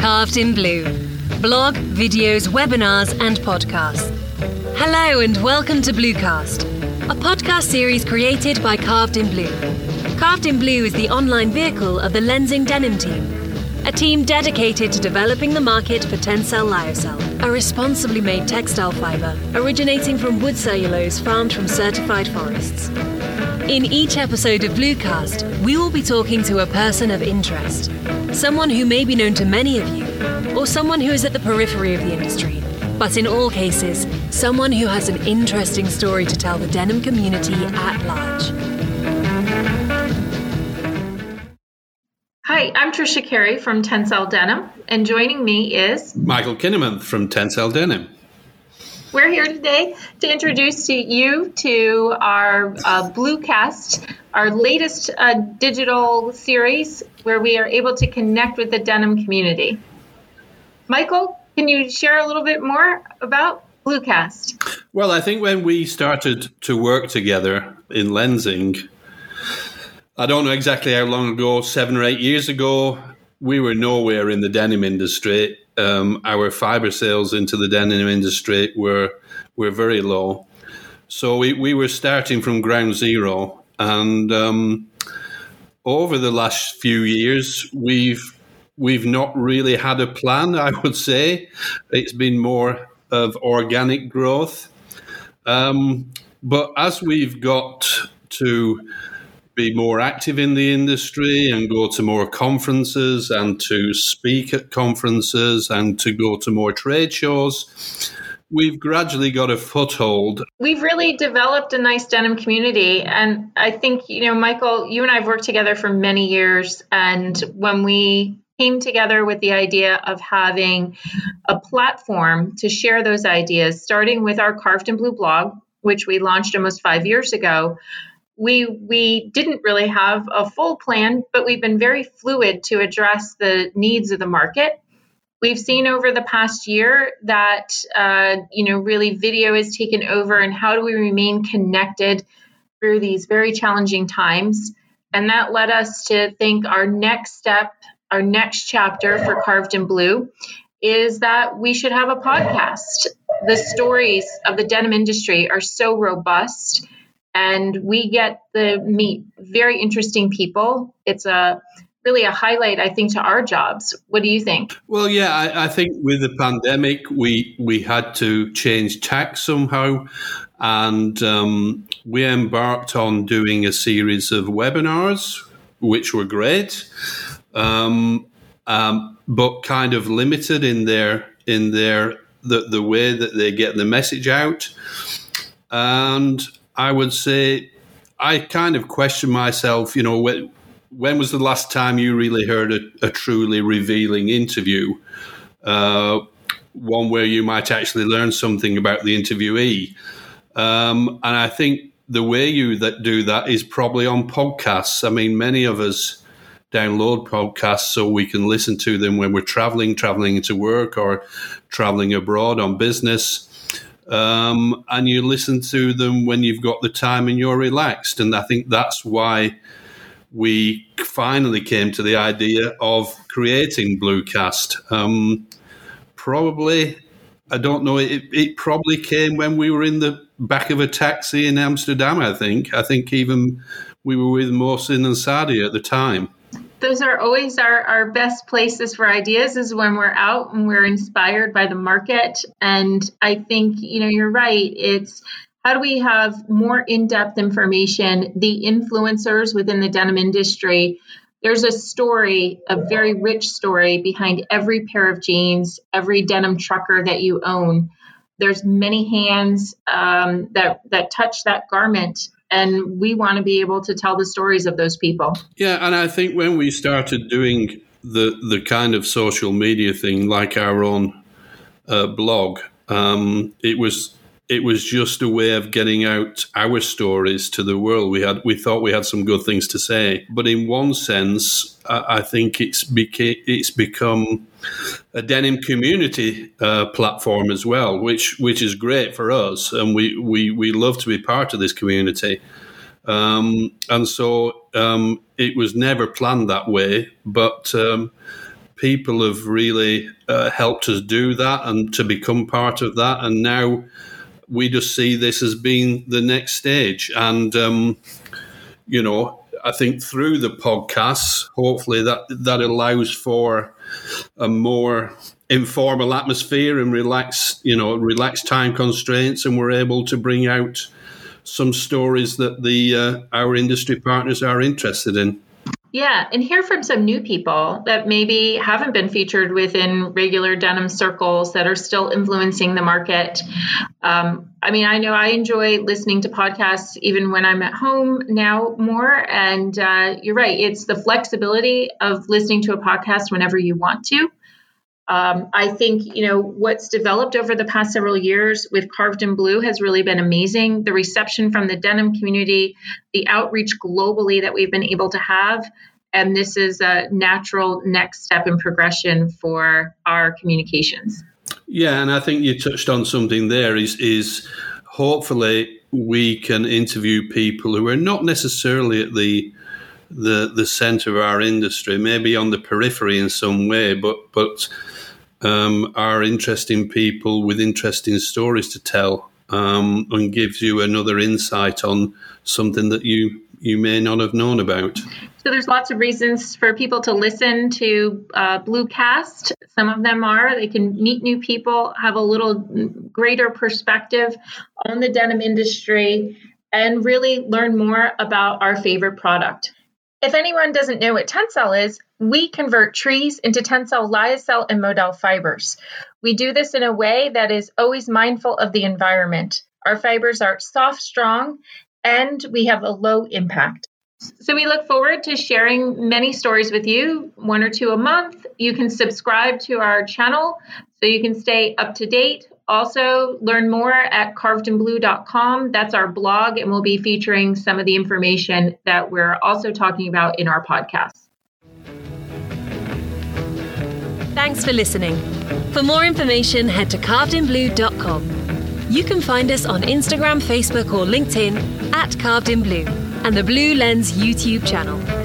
Carved in Blue blog, videos, webinars, and podcasts. Hello, and welcome to Bluecast, a podcast series created by Carved in Blue. Carved in Blue is the online vehicle of the Lenzing Denim team, a team dedicated to developing the market for Tencel Lyocell, a responsibly made textile fiber originating from wood cellulose farmed from certified forests. In each episode of Bluecast, we will be talking to a person of interest, someone who may be known to many of you, or someone who is at the periphery of the industry. But in all cases, someone who has an interesting story to tell the denim community at large. Hi, I'm Tricia Carey from Tencel Denim, and joining me is Michael Kininmonth from Tencel Denim. We're here today to introduce you to our uh, Bluecast, our latest uh, digital series where we are able to connect with the denim community. Michael, can you share a little bit more about Bluecast? Well, I think when we started to work together in Lenzing, I don't know exactly how long ago, seven or eight years ago, we were nowhere in the denim industry um, our fiber sales into the denim industry were were very low. So we, we were starting from ground zero, and um, over the last few years, we've we've not really had a plan. I would say it's been more of organic growth. Um, but as we've got to be more active in the industry and go to more conferences and to speak at conferences and to go to more trade shows. We've gradually got a foothold. We've really developed a nice denim community. And I think, you know, Michael, you and I have worked together for many years. And when we came together with the idea of having a platform to share those ideas, starting with our Carved in Blue blog, which we launched almost five years ago, we we didn't really have a full plan, but we've been very fluid to address the needs of the market. We've seen over the past year that uh, you know really video has taken over, and how do we remain connected through these very challenging times? And that led us to think our next step, our next chapter for Carved in Blue, is that we should have a podcast. The stories of the denim industry are so robust and we get to meet very interesting people. It's a really a highlight, I think, to our jobs. What do you think? Well, yeah, I, I think with the pandemic, we we had to change tack somehow, and um, we embarked on doing a series of webinars, which were great, um, um, but kind of limited in their in their the, the way that they get the message out, and I would say I kind of question myself, you know, when, when was the last time you really heard a, a truly revealing interview? Uh, one where you might actually learn something about the interviewee. Um, and I think the way you that do that is probably on podcasts. I mean, many of us download podcasts so we can listen to them when we're traveling, traveling to work, or traveling abroad on business um, and you listen to them when you've got the time and you're relaxed. And I think that's why we finally came to the idea of creating Bluecast. Um, probably, I don't know, it, it probably came when we were in the back of a taxi in Amsterdam, I think. I think even we were with Mohsin and Sadi at the time those are always our, our best places for ideas is when we're out and we're inspired by the market. And I think, you know, you're right. It's how do we have more in depth information? The influencers within the denim industry, there's a story, a very rich story behind every pair of jeans, every denim trucker that you own. There's many hands um, that that touch that garment and we want to be able to tell the stories of those people. Yeah, and I think when we started doing the the kind of social media thing, like our own uh, blog, um, it was it was just a way of getting out our stories to the world. We had we thought we had some good things to say, but in one sense, I, I think it's beca- it's become a denim community uh, platform as well, which which is great for us, and we we we love to be part of this community. Um, and so um, it was never planned that way, but um, people have really uh, helped us do that and to become part of that. And now we just see this as being the next stage. And, um, you know, I think through the podcasts, hopefully that that allows for a more informal atmosphere and relaxed, you know, relaxed time constraints, and we're able to bring out some stories that the uh, our industry partners are interested in. Yeah, and hear from some new people that maybe haven't been featured within regular denim circles that are still influencing the market. Um, I mean, I know I enjoy listening to podcasts even when I'm at home now more. And uh, you're right, it's the flexibility of listening to a podcast whenever you want to. Um, I think you know what's developed over the past several years with Carved in Blue has really been amazing. The reception from the denim community, the outreach globally that we've been able to have, and this is a natural next step in progression for our communications. Yeah, and I think you touched on something there. Is is hopefully we can interview people who are not necessarily at the the the center of our industry, maybe on the periphery in some way, but but um, are interesting people with interesting stories to tell um, and gives you another insight on something that you you may not have known about. So there's lots of reasons for people to listen to uh, Bluecast. Some of them are they can meet new people, have a little greater perspective on the denim industry, and really learn more about our favorite product. If anyone doesn't know what Tencel is, we convert trees into Tencel lyocell and modal fibers. We do this in a way that is always mindful of the environment. Our fibers are soft, strong, and we have a low impact. So we look forward to sharing many stories with you, one or two a month. You can subscribe to our channel so you can stay up to date also, learn more at carvedinblue.com. That's our blog, and we'll be featuring some of the information that we're also talking about in our podcast. Thanks for listening. For more information, head to carvedinblue.com. You can find us on Instagram, Facebook, or LinkedIn at Carved in Blue and the Blue Lens YouTube channel.